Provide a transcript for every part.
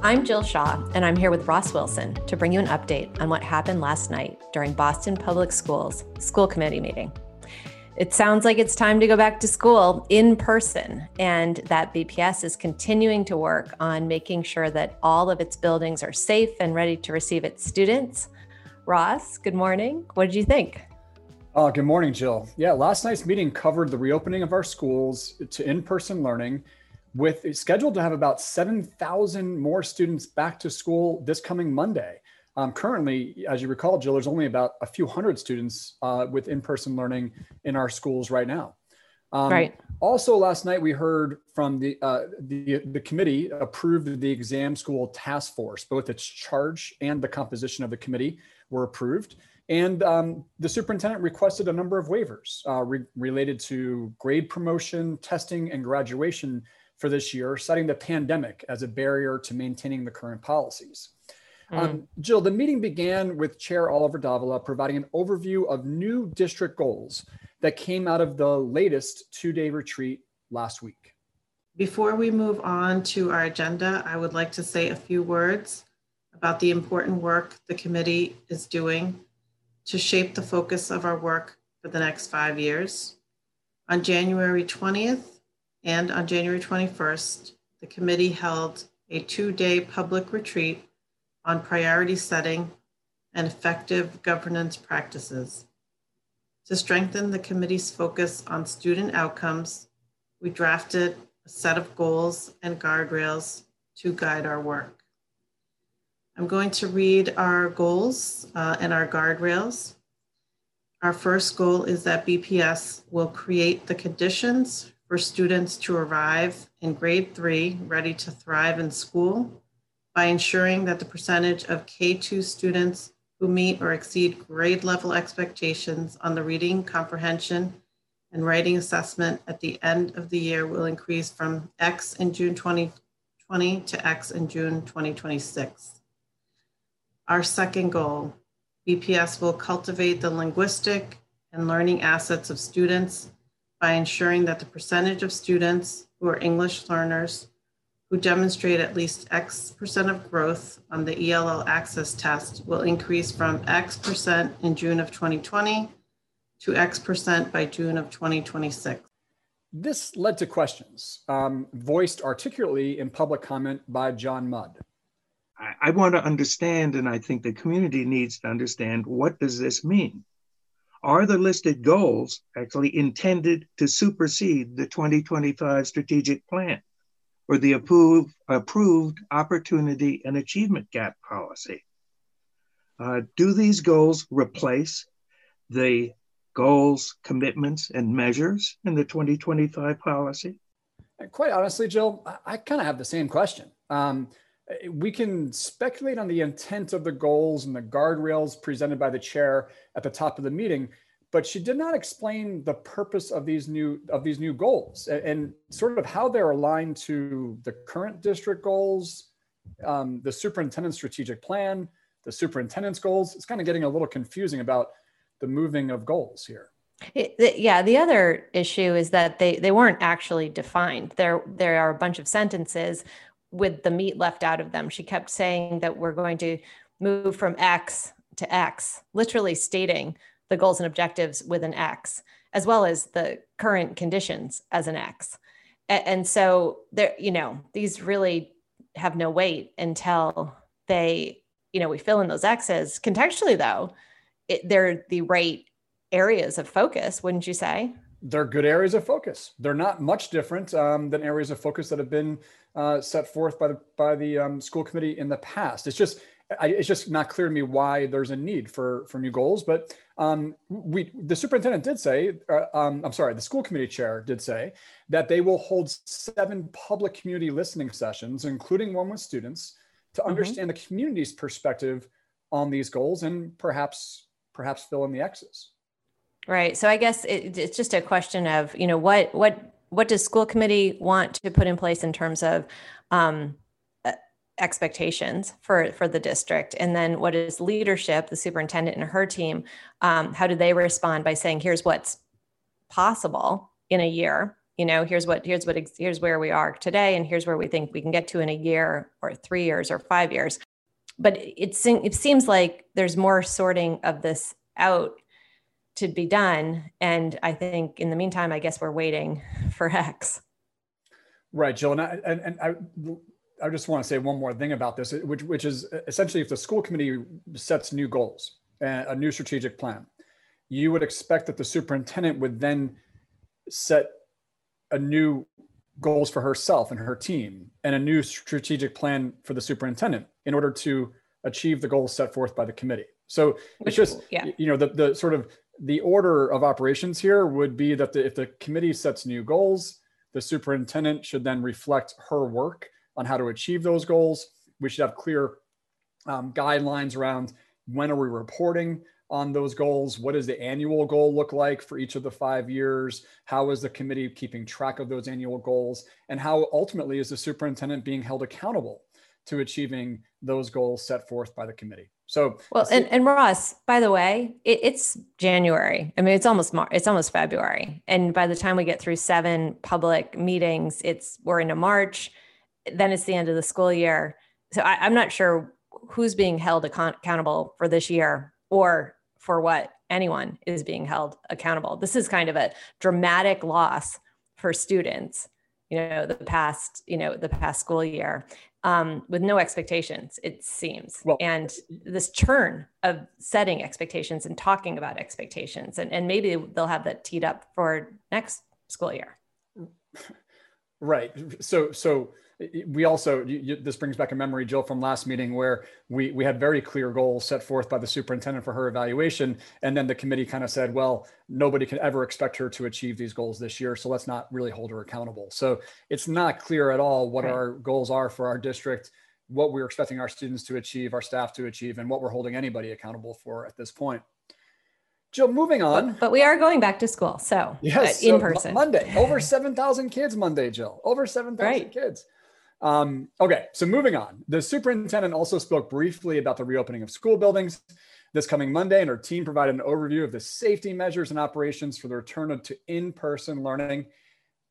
I'm Jill Shah, and I'm here with Ross Wilson to bring you an update on what happened last night during Boston Public Schools school committee meeting. It sounds like it's time to go back to school in person, and that BPS is continuing to work on making sure that all of its buildings are safe and ready to receive its students. Ross, good morning. What did you think? Uh, good morning, Jill. Yeah, last night's meeting covered the reopening of our schools to in person learning, with scheduled to have about 7,000 more students back to school this coming Monday. Um, currently, as you recall, Jill, there's only about a few hundred students uh, with in person learning in our schools right now. Um, right. Also, last night we heard from the, uh, the the committee approved the exam school task force. Both its charge and the composition of the committee were approved. And um, the superintendent requested a number of waivers uh, re- related to grade promotion, testing, and graduation for this year, citing the pandemic as a barrier to maintaining the current policies. Mm. Um, Jill, the meeting began with Chair Oliver Davila providing an overview of new district goals that came out of the latest two day retreat last week. Before we move on to our agenda, I would like to say a few words about the important work the committee is doing to shape the focus of our work for the next five years. On January 20th and on January 21st, the committee held a two day public retreat on priority setting and effective governance practices. To strengthen the committee's focus on student outcomes, we drafted a set of goals and guardrails to guide our work. I'm going to read our goals uh, and our guardrails. Our first goal is that BPS will create the conditions for students to arrive in grade three ready to thrive in school by ensuring that the percentage of K2 students who meet or exceed grade level expectations on the reading, comprehension, and writing assessment at the end of the year will increase from X in June 2020 to X in June 2026. Our second goal, BPS will cultivate the linguistic and learning assets of students by ensuring that the percentage of students who are English learners who demonstrate at least X percent of growth on the ELL access test will increase from X percent in June of 2020 to X percent by June of 2026. This led to questions um, voiced articulately in public comment by John Mudd. I, I want to understand, and I think the community needs to understand what does this mean? Are the listed goals actually intended to supersede the 2025 strategic plan or the approved, approved opportunity and achievement gap policy? Uh, do these goals replace the goals, commitments, and measures in the 2025 policy? Quite honestly, Jill, I, kind of have the same question. Um, we can speculate on the intent of the goals and the guardrails presented by the chair at the top of the meeting but she did not explain the purpose of these new of these new goals and, and sort of how they're aligned to the current district goals um, the superintendent's strategic plan the superintendent's goals it's kind of getting a little confusing about the moving of goals here it, yeah, the other issue is that they they weren't actually defined. There there are a bunch of sentences with the meat left out of them. She kept saying that we're going to move from X to X, literally stating the goals and objectives with an X, as well as the current conditions as an X. And so there, you know, these really have no weight until they, you know, we fill in those X's. Contextually, though, it, they're the right areas of focus, wouldn't you say? They're good areas of focus. They're not much different um, than areas of focus that have been uh, set forth by the by the um, school committee in the past. It's just I, it's just not clear to me why there's a need for for new goals. But um, we the superintendent did say, uh, um, I'm sorry, the school committee chair did say that they will hold seven public community listening sessions, including one with students, to mm-hmm. understand the community's perspective on these goals and perhaps perhaps fill in the X's. Right. So I guess it, it's just a question of you know what what what does school committee want to put in place in terms of um, expectations for for the district? And then what is leadership the superintendent and her team um, how do they respond by saying here's what's possible in a year. You know here's what here's what here's where we are today and here's where we think we can get to in a year or three years or five years. But it, it seems like there's more sorting of this out to be done and i think in the meantime i guess we're waiting for hex right jill and i and, and i I just want to say one more thing about this, which, which is essentially if the school committee sets new goals, and a new strategic plan, you would expect that the superintendent would then set a new goals for herself and her team and a new strategic plan for the superintendent in order to achieve the goals set forth by the committee. So it's just, yeah. you know, the, the sort of the order of operations here would be that the, if the committee sets new goals, the superintendent should then reflect her work on how to achieve those goals. We should have clear um, guidelines around when are we reporting on those goals? What does the annual goal look like for each of the five years? How is the committee keeping track of those annual goals? And how ultimately is the superintendent being held accountable to achieving those goals set forth by the committee? So well, and, and Ross, by the way, it, it's January. I mean, it's almost Mar- it's almost February, and by the time we get through seven public meetings, it's we're into March. Then it's the end of the school year. So I, am not sure who's being held account- accountable for this year or for what anyone is being held accountable. This is kind of a dramatic loss for students, you know, the past, you know, the past school year um, with no expectations, it seems. Well, and this churn of setting expectations and talking about expectations, and, and maybe they'll have that teed up for next school year. Right. So, so we also you, this brings back a memory jill from last meeting where we we had very clear goals set forth by the superintendent for her evaluation and then the committee kind of said well nobody can ever expect her to achieve these goals this year so let's not really hold her accountable so it's not clear at all what right. our goals are for our district what we're expecting our students to achieve our staff to achieve and what we're holding anybody accountable for at this point Jill, moving on. But, we are going back to school. So, yes, uh, in so person. Monday, over 7,000 kids Monday, Jill. Over 7,000 right. kids. Um, okay, so moving on. The superintendent also spoke briefly about the reopening of school buildings this coming Monday, and her team provided an overview of the safety measures and operations for the return to in person learning.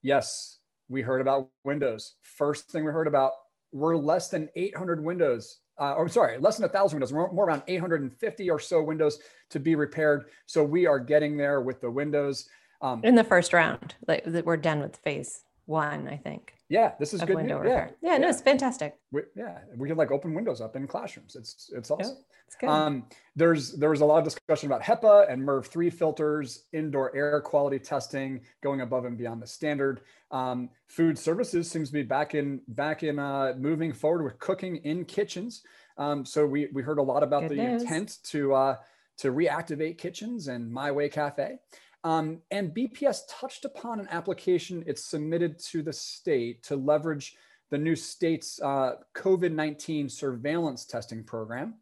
Yes, we heard about windows. First thing we heard about were less than 800 windows. Uh, or sorry, less than a thousand windows, more, more around 850 or so windows to be repaired. So we are getting there with the windows. Um, in the first round, like we're done with phase one, I think. Yeah, this is good. News. Yeah. yeah, yeah, no, it's fantastic. We, yeah, we can like open windows up in classrooms. It's it's awesome. Yeah, it's good. Um, there's there was a lot of discussion about HEPA and MERV three filters, indoor air quality testing, going above and beyond the standard. Um, food services seems to be back in back in uh, moving forward with cooking in kitchens. Um, so we we heard a lot about good the news. intent to uh, to reactivate kitchens and My Way Cafe. Um, and BPS touched upon an application it submitted to the state to leverage the new state's uh, COVID 19 surveillance testing program.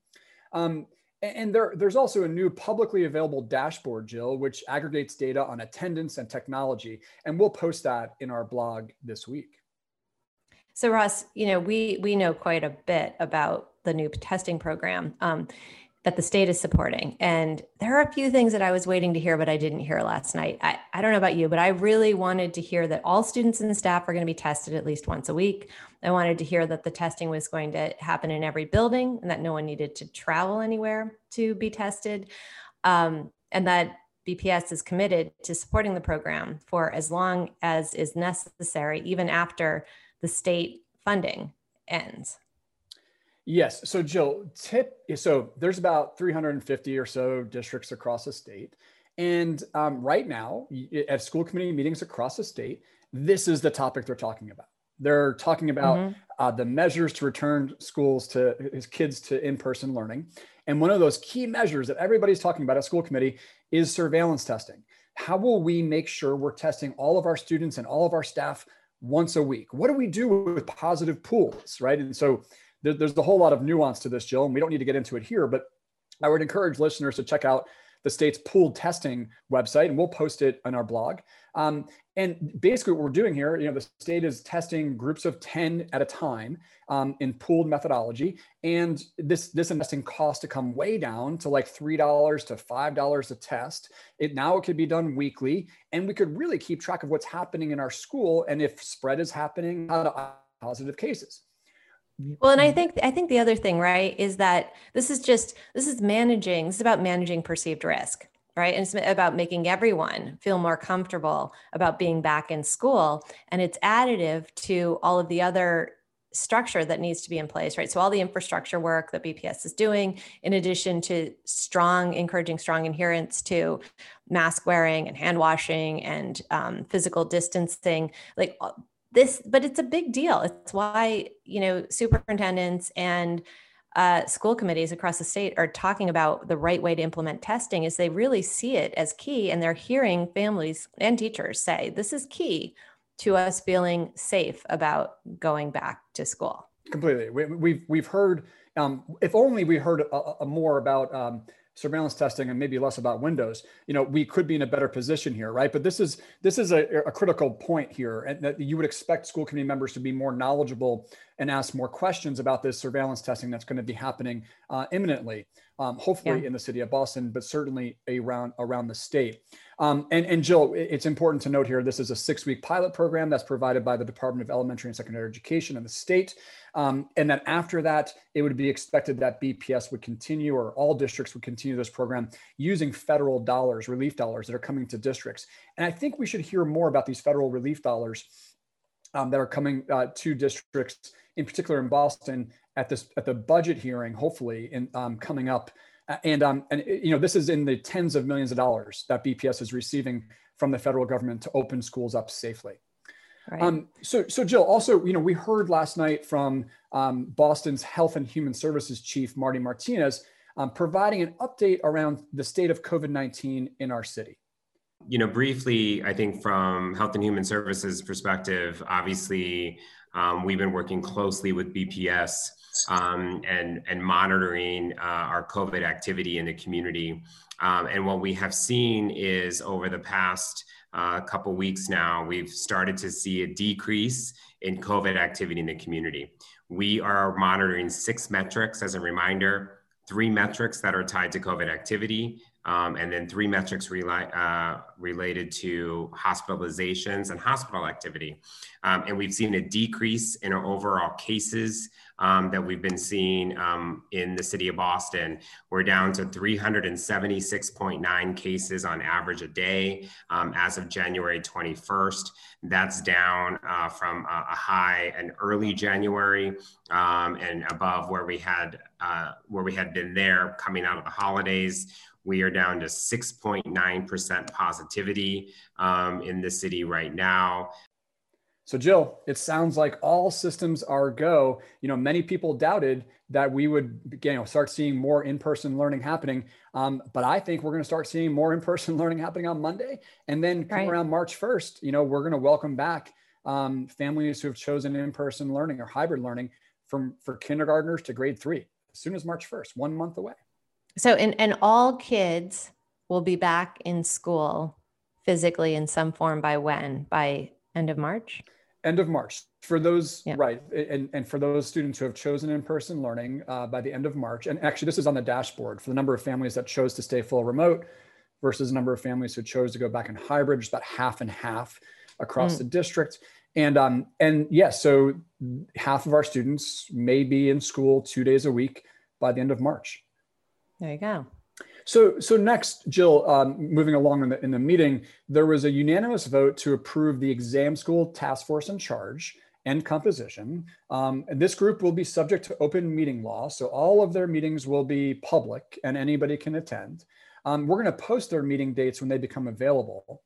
Um, and there, there's also a new publicly available dashboard, Jill, which aggregates data on attendance and technology. And we'll post that in our blog this week. So Ross, you know, we we know quite a bit about the new testing program. Um, that the state is supporting. And there are a few things that I was waiting to hear, but I didn't hear last night. I, I don't know about you, but I really wanted to hear that all students and staff are going to be tested at least once a week. I wanted to hear that the testing was going to happen in every building and that no one needed to travel anywhere to be tested. Um, and that BPS is committed to supporting the program for as long as is necessary, even after the state funding ends. Yes. So Jill, tip. So there's about 350 or so districts across the state, and um, right now at school committee meetings across the state, this is the topic they're talking about. They're talking about mm-hmm. uh, the measures to return schools to his kids to in-person learning, and one of those key measures that everybody's talking about at school committee is surveillance testing. How will we make sure we're testing all of our students and all of our staff once a week? What do we do with positive pools, right? And so there, there's a whole lot of nuance to this, Jill, and we don't need to get into it here, but I would encourage listeners to check out the state's pooled testing website, and we'll post it on our blog. Um, And basically, what we're doing here, you know, the state is testing groups of 10 at a time um, in pooled methodology. And this, this investing cost to come way down to like $3 to $5 a test. It now it could be done weekly. And we could really keep track of what's happening in our school and if spread is happening, how to positive cases. Well, and I think I think the other thing, right, is that this is just this is managing. This is about managing perceived risk right? And it's about making everyone feel more comfortable about being back in school. And it's additive to all of the other structure that needs to be in place, right? So all the infrastructure work that BPS is doing, in addition to strong, encouraging strong adherence to mask wearing and hand washing and um, physical distancing, like this, but it's a big deal. It's why, you know, superintendents and uh, school committees across the state are talking about the right way to implement testing is they really see it as key and they're hearing families and teachers say this is key to us feeling safe about going back to school completely we, have we've, we've heard um, if only we heard a, a more about um, surveillance testing and maybe less about windows you know we could be in a better position here right? But this is this is a, a critical point here and that you would expect school committee members to be more knowledgeable and ask more questions about this surveillance testing that's going to be happening uh, imminently um, hopefully yeah. in the city of boston but certainly around around the state um, and, and Jill, it's important to note here, this is a six week pilot program that's provided by the Department of Elementary and Secondary Education in the state. Um, and then after that, it would be expected that BPS would continue or all districts would continue this program using federal dollars, relief dollars that are coming to districts. And I think we should hear more about these federal relief dollars um, that are coming uh, to districts, in particular in Boston, at this at the budget hearing, hopefully, in um, coming up and um, and you know this is in the tens of millions of dollars that BPS is receiving from the federal government to open schools up safely. Right. Um, so, so Jill, also, you know, we heard last night from um, Boston's Health and Human Services Chief Marty Martinez um, providing an update around the state of COVID nineteen in our city. You know, briefly, I think from Health and Human Services perspective, obviously, um, we've been working closely with BPS um, and, and monitoring uh, our COVID activity in the community. Um, and what we have seen is over the past uh, couple weeks now, we've started to see a decrease in COVID activity in the community. We are monitoring six metrics as a reminder three metrics that are tied to COVID activity, um, and then three metrics rela- uh, related to hospitalizations and hospital activity. Um, and we've seen a decrease in our overall cases um, that we've been seeing um, in the city of Boston. We're down to 376.9 cases on average a day um, as of January 21st. That's down uh, from a, a, high in early January um, and above where we had uh, where we had been there coming out of the holidays. We are down to 6.9% positivity um, in the city right now. So, Jill, it sounds like all systems are go. You know, many people doubted that we would, you know, start seeing more in-person learning happening. Um, but I think we're going to start seeing more in-person learning happening on Monday, and then right. around March 1st, you know, we're going to welcome back um, families who have chosen in-person learning or hybrid learning from for kindergartners to grade three as soon as March 1st, one month away. So, and, and all kids will be back in school physically in some form by when? By end of March? End of March. For those, yeah. right. And, and for those students who have chosen in person learning uh, by the end of March, and actually, this is on the dashboard for the number of families that chose to stay full remote versus the number of families who chose to go back in hybrid, just about half and half across mm. the district. And um, and yes, yeah, so half of our students may be in school two days a week by the end of March. There you go. So, so next, Jill, um, moving along in the, in the meeting, there was a unanimous vote to approve the exam school task force in charge and composition. Um, and this group will be subject to open meeting law. So all of their meetings will be public and anybody can attend. Um, we're going to post their meeting dates when they become available.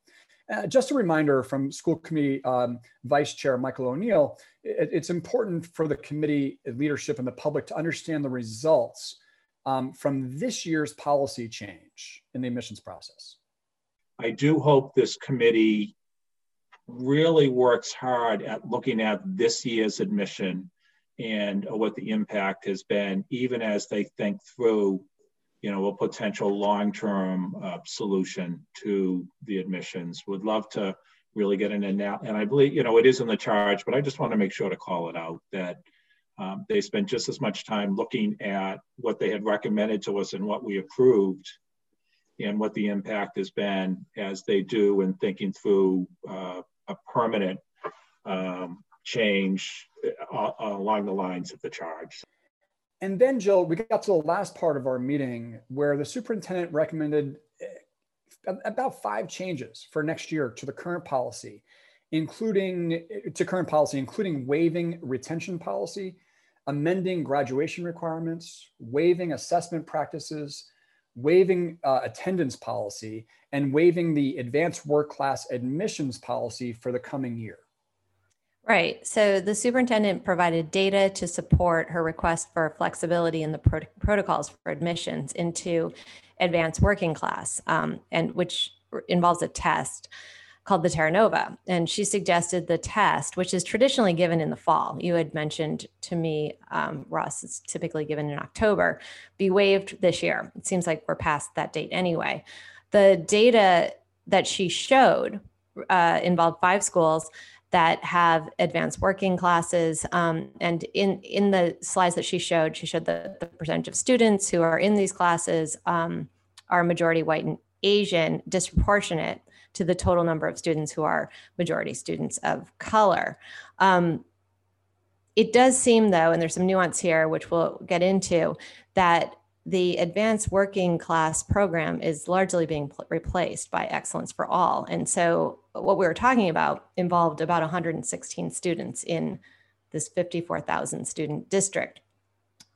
Uh, just a reminder from school committee um, vice chair Michael O'Neill, it, it's important for the committee leadership and the public to understand the results um, from this year's policy change in the admissions process? I do hope this committee really works hard at looking at this year's admission and what the impact has been, even as they think through, you know, a potential long-term uh, solution to the admissions. Would love to really get an now. And I believe, you know, it is in the charge, but I just want to make sure to call it out that um, they spent just as much time looking at what they had recommended to us and what we approved and what the impact has been as they do in thinking through uh, a permanent um, change uh, along the lines of the charge. And then, Jill, we got to the last part of our meeting where the superintendent recommended eh, about five changes for next year to the current policy, including eh, to current policy, including waiving retention policy, amending graduation requirements, waiving assessment practices, waiving uh, attendance policy, and waiving the advanced work class admissions policy for the coming year. Right. So the superintendent provided data to support her request for flexibility in the pro- protocols for admissions into advanced working class, um, and which involves a test called the Terra Nova. And she suggested the test, which is traditionally given in the fall. You had mentioned to me, um, Ross, it's typically given in October, be waived this year. It seems like we're past that date anyway. The data that she showed uh, involved five schools that have advanced working classes. Um, and in, in the slides that she showed, she showed the, the percentage of students who are in these classes um, are majority white and Asian, disproportionate to the total number of students who are majority students of color. Um, it does seem, though, and there's some nuance here, which we'll get into, that the advanced working class program is largely being pl- replaced by Excellence for All. And so, what we were talking about involved about 116 students in this 54,000 student district.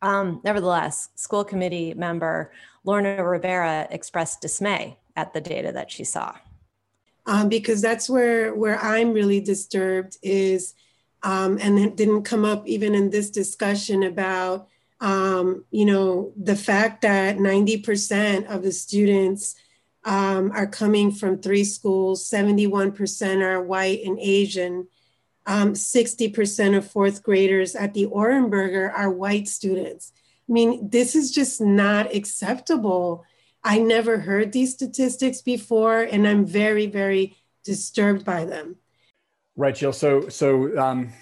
Um, nevertheless, school committee member Lorna Rivera expressed dismay at the data that she saw. Um, because that's where where I'm really disturbed is, um, and it didn't come up even in this discussion about um, you know, the fact that 90% of the students um, are coming from three schools, 71% are white and Asian, um, 60% of fourth graders at the Ohrenberger are white students. I mean, this is just not acceptable. I never heard these statistics before, and I'm very, very disturbed by them. Right, Jill. So, so um,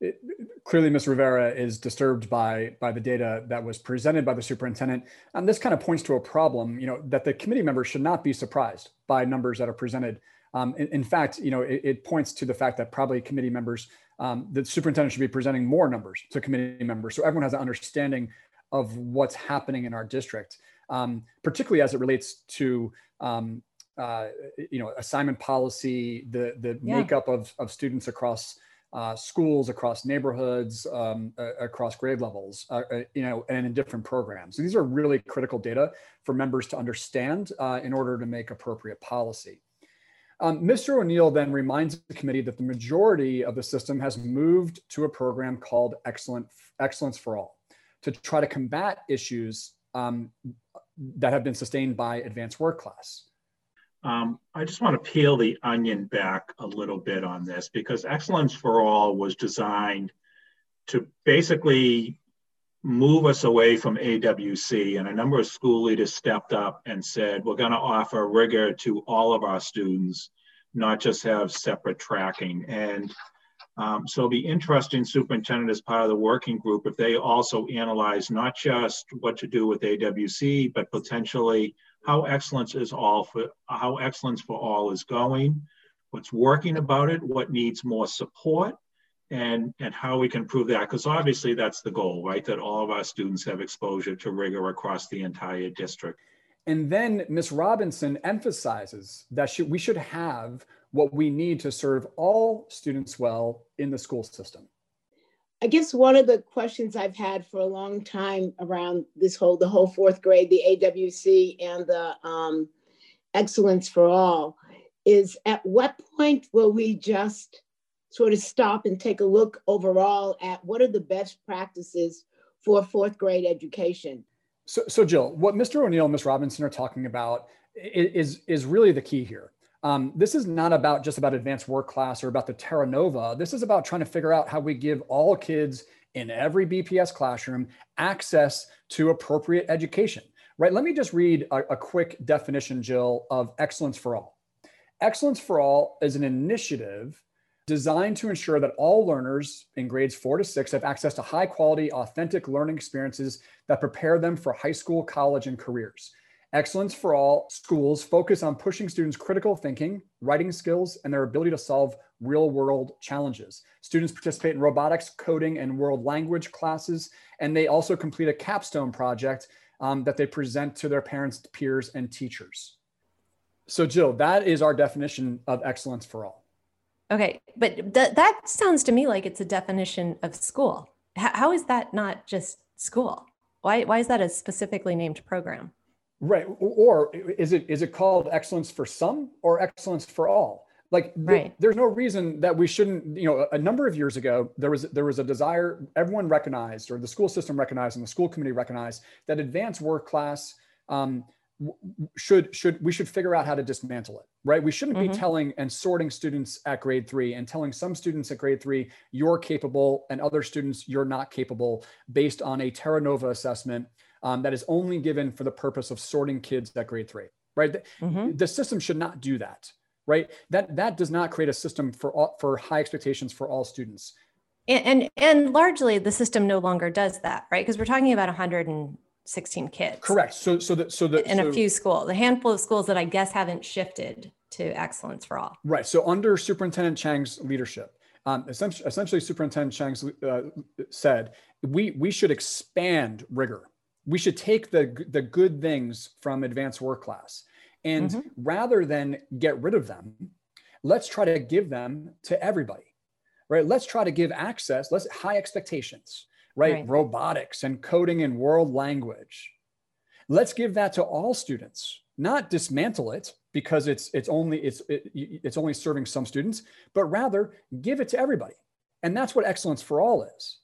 it, clearly Ms. Rivera is disturbed by by the data that was presented by the superintendent. And this kind of points to a problem, you know, that the committee members should not be surprised by numbers that are presented. Um, in, in, fact, you know, it, it, points to the fact that probably committee members, um, the superintendent should be presenting more numbers to committee members, so everyone has an understanding of what's happening in our district, um, particularly as it relates to um, uh, you know assignment policy, the the yeah. makeup of of students across uh, schools across neighborhoods, um, uh, across grade levels, uh, uh, you know, and in different programs. So these are really critical data for members to understand uh, in order to make appropriate policy. Um, Mr. O'Neill then reminds the committee that the majority of the system has moved to a program called Excellent, Excellence for All to try to combat issues um, that have been sustained by advanced work class. Um, I just want to peel the onion back a little bit on this because Excellence for All was designed to basically move us away from AWC. And a number of school leaders stepped up and said, we're going to offer rigor to all of our students, not just have separate tracking. And um, so it'll be interesting, superintendent, as part of the working group, if they also analyze not just what to do with AWC, but potentially how excellence is all for how excellence for all is going, what's working about it, what needs more support, and and how we can prove that. Because obviously that's the goal, right? That all of our students have exposure to rigor across the entire district. And then Ms. Robinson emphasizes that we should have what we need to serve all students well in the school system. I guess one of the questions I've had for a long time around this whole the whole fourth grade, the AWC and the um, Excellence for All, is at what point will we just sort of stop and take a look overall at what are the best practices for fourth grade education? So, so Jill, what Mr. O'Neill and Ms. Robinson are talking about is is really the key here. Um, this is not about just about advanced work class or about the Terra Nova. This is about trying to figure out how we give all kids in every BPS classroom access to appropriate education, right? Let me just read a, a quick definition, Jill, of excellence for all. Excellence for All is an initiative designed to ensure that all learners in grades four to six have access to high quality, authentic learning experiences that prepare them for high school, college, and careers. Excellence for All schools focus on pushing students' critical thinking, writing skills, and their ability to solve real world challenges. Students participate in robotics, coding, and world language classes, and they also complete a capstone project um, that they present to their parents, peers, and teachers. So, Jill, that is our definition of excellence for all. Okay, but th- that sounds to me like it's a definition of school. H- how is that not just school? Why, why is that a specifically named program? Right. Or is it is it called excellence for some or excellence for all? Like right. there's no reason that we shouldn't, you know, a number of years ago, there was there was a desire, everyone recognized, or the school system recognized and the school committee recognized that advanced work class um, should should we should figure out how to dismantle it right we shouldn't mm-hmm. be telling and sorting students at grade three and telling some students at grade three you're capable and other students you're not capable based on a terra nova assessment um, that is only given for the purpose of sorting kids at grade three right mm-hmm. the system should not do that right that that does not create a system for all, for high expectations for all students and, and and largely the system no longer does that right because we're talking about 116 kids. Correct. So, so that, so that, in so, a few schools, a handful of schools that I guess haven't shifted to excellence for all. Right. So under Superintendent Chang's leadership, um, essentially, essentially Superintendent Chang uh, said, we, we should expand rigor. We should take the, the good things from advanced work class and mm-hmm. rather than get rid of them, let's try to give them to everybody, right? Let's try to give access, let's high expectations right? right? Robotics and coding in world language. Let's give that to all students, not dismantle it because it's it's only it's it, it's only serving some students, but rather give it to everybody. And that's what excellence for all is.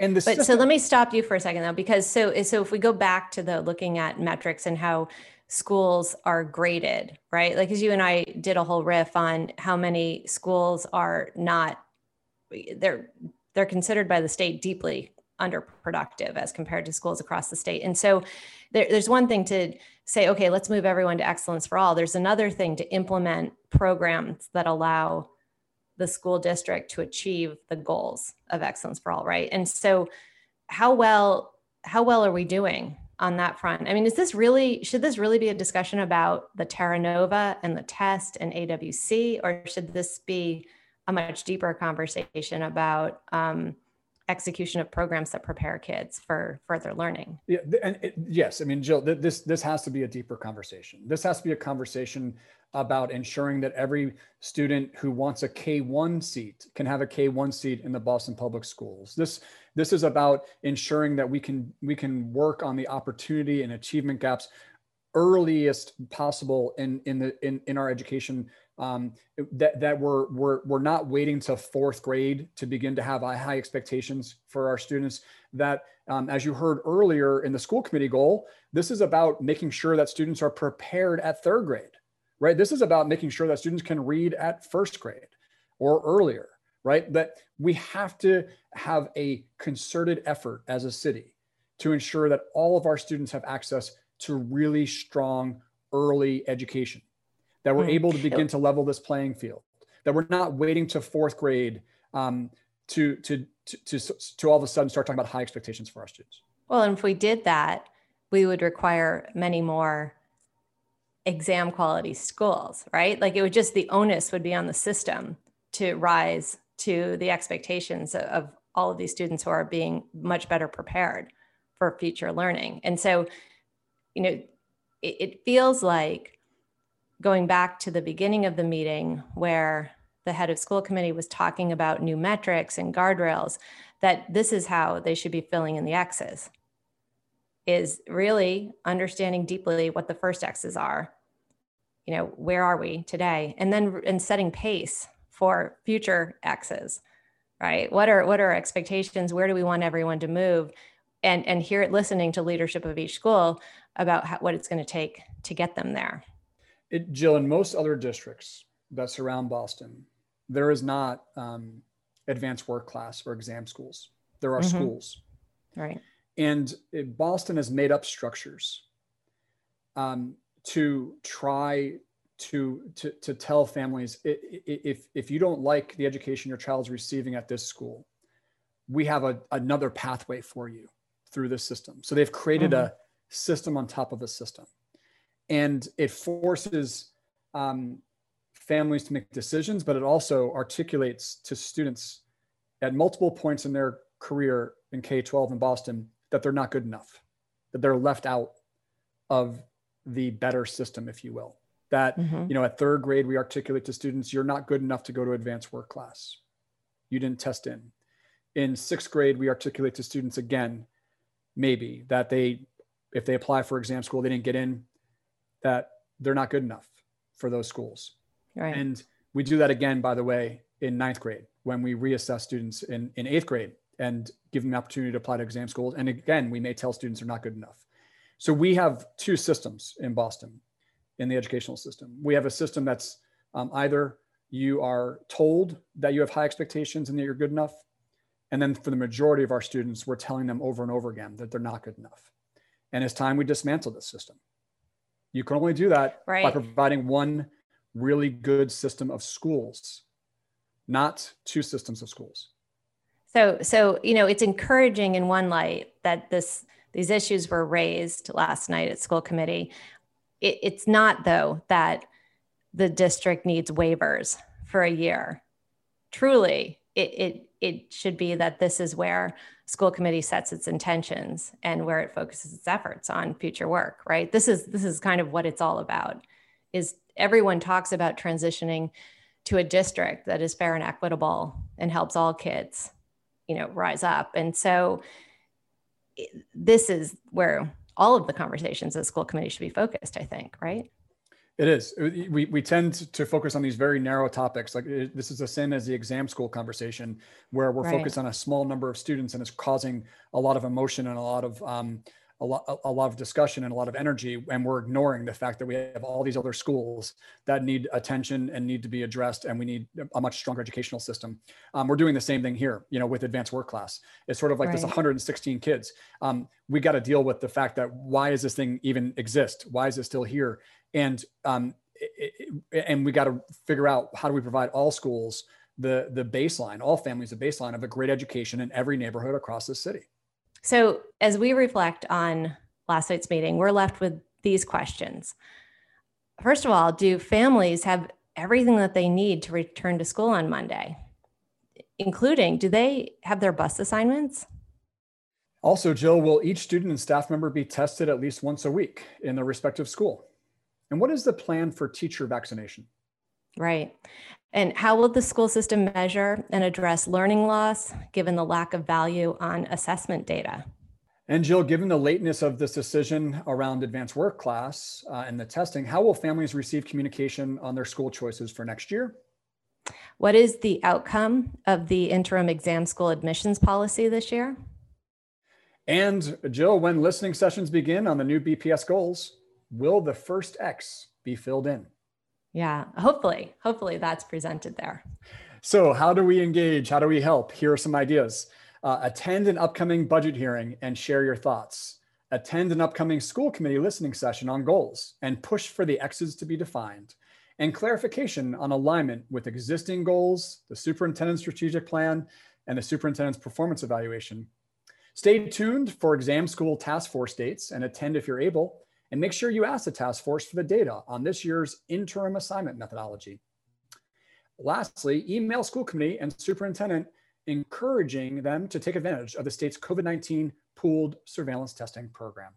And the but system- so let me stop you for a second though, because so so if we go back to the looking at metrics and how schools are graded, right? Like as you and I did a whole riff on how many schools are not they're they're considered by the state deeply underproductive as compared to schools across the state. And so there, there's one thing to say, okay, let's move everyone to excellence for all. There's another thing to implement programs that allow the school district to achieve the goals of excellence for all, right? And so how well how well are we doing on that front? I mean, is this really should this really be a discussion about the Terra Nova and the test and AWC, or should this be a much deeper conversation about um, execution of programs that prepare kids for further learning. Yeah, and it, yes, I mean, Jill, this this has to be a deeper conversation. This has to be a conversation about ensuring that every student who wants a K1 seat can have a K1 seat in the Boston Public Schools. This this is about ensuring that we can we can work on the opportunity and achievement gaps earliest possible in in the in, in our education um, that that we're we're we're not waiting to fourth grade to begin to have high expectations for our students. That um, as you heard earlier in the school committee goal, this is about making sure that students are prepared at third grade, right? This is about making sure that students can read at first grade or earlier, right? That we have to have a concerted effort as a city to ensure that all of our students have access to really strong early education that we're mm. able to begin to level this playing field, that we're not waiting to fourth grade um, to, to, to, to, to all of a sudden start talking about high expectations for our students. Well, and if we did that, we would require many more exam quality schools, right? Like it would just, the onus would be on the system to rise to the expectations of all of these students who are being much better prepared for future learning. And so, you know, it, it feels like going back to the beginning of the meeting where the head of school committee was talking about new metrics and guardrails, that this is how they should be filling in the X's is really understanding deeply what the first X's are. You know, where are we today? And then and setting pace for future X's, right? What are what are our expectations? Where do we want everyone to move? And and hear it listening to leadership of each school about how, what it's going to take to get them there. It, Jill, in most other districts that surround Boston, there is not um, advanced work class or exam schools. There are mm-hmm. schools. Right. And it, Boston has made up structures um, to try to to to tell families if if you don't like the education your child's receiving at this school, we have a, another pathway for you through this system. So they've created mm-hmm. a system on top of a system, and it forces um, families to make decisions, but it also articulates to students at multiple points in their career in K 12 in Boston that they're not good enough, that they're left out of the better system, if you will. That, mm-hmm. you know, at third grade, we articulate to students, you're not good enough to go to advanced work class. You didn't test in. In sixth grade, we articulate to students again, maybe that they, if they apply for exam school, they didn't get in, that they're not good enough for those schools. Right. And we do that again, by the way, in ninth grade when we reassess students in, in eighth grade and give them the opportunity to apply to exam schools. And again, we may tell students they're not good enough. So we have two systems in Boston in the educational system. We have a system that's um, either you are told that you have high expectations and that you're good enough. And then for the majority of our students, we're telling them over and over again that they're not good enough. And it's time we dismantle this system. You can only do that right. by providing one really good system of schools, not two systems of schools. So, so you know, it's encouraging in one light that this these issues were raised last night at school committee. It, it's not though that the district needs waivers for a year. Truly, it, it it should be that this is where school committee sets its intentions and where it focuses its efforts on future work right this is this is kind of what it's all about is everyone talks about transitioning to a district that is fair and equitable and helps all kids you know rise up and so this is where all of the conversations at the school committee should be focused i think right it is. We, we tend to focus on these very narrow topics. Like it, this is the same as the exam school conversation, where we're right. focused on a small number of students and it's causing a lot of emotion and a lot of um, a lot, a lot of discussion and a lot of energy and we're ignoring the fact that we have all these other schools that need attention and need to be addressed and we need a much stronger educational system. Um, we're doing the same thing here you know with advanced work class. It's sort of like right. this 116 kids. Um, we got to deal with the fact that why is this thing even exist? Why is it still here? And um, it, it, and we got to figure out how do we provide all schools the the baseline all families a baseline of a great education in every neighborhood across the city so, as we reflect on last night's meeting, we're left with these questions. First of all, do families have everything that they need to return to school on Monday, including do they have their bus assignments? Also, Jill, will each student and staff member be tested at least once a week in their respective school? And what is the plan for teacher vaccination? Right. And how will the school system measure and address learning loss given the lack of value on assessment data? And Jill, given the lateness of this decision around advanced work class uh, and the testing, how will families receive communication on their school choices for next year? What is the outcome of the interim exam school admissions policy this year? And Jill, when listening sessions begin on the new BPS goals, will the first X be filled in? Yeah, hopefully, hopefully that's presented there. So, how do we engage? How do we help? Here are some ideas. Uh, attend an upcoming budget hearing and share your thoughts. Attend an upcoming school committee listening session on goals and push for the X's to be defined and clarification on alignment with existing goals, the superintendent's strategic plan, and the superintendent's performance evaluation. Stay tuned for exam school task force dates and attend if you're able and make sure you ask the task force for the data on this year's interim assignment methodology. Lastly, email school committee and superintendent encouraging them to take advantage of the state's COVID-19 pooled surveillance testing program.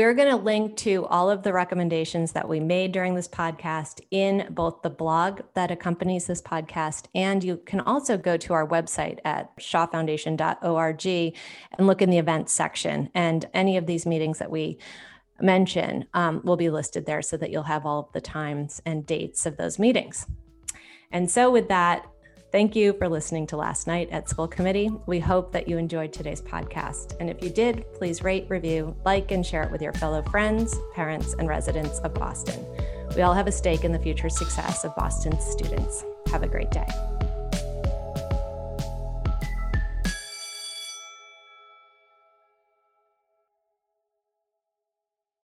We're going to link to all of the recommendations that we made during this podcast in both the blog that accompanies this podcast, and you can also go to our website at shahfoundation.org and look in the events section. And any of these meetings that we mention um, will be listed there so that you'll have all of the times and dates of those meetings. And so, with that, Thank you for listening to Last Night at School Committee. We hope that you enjoyed today's podcast. And if you did, please rate, review, like, and share it with your fellow friends, parents, and residents of Boston. We all have a stake in the future success of Boston's students. Have a great day.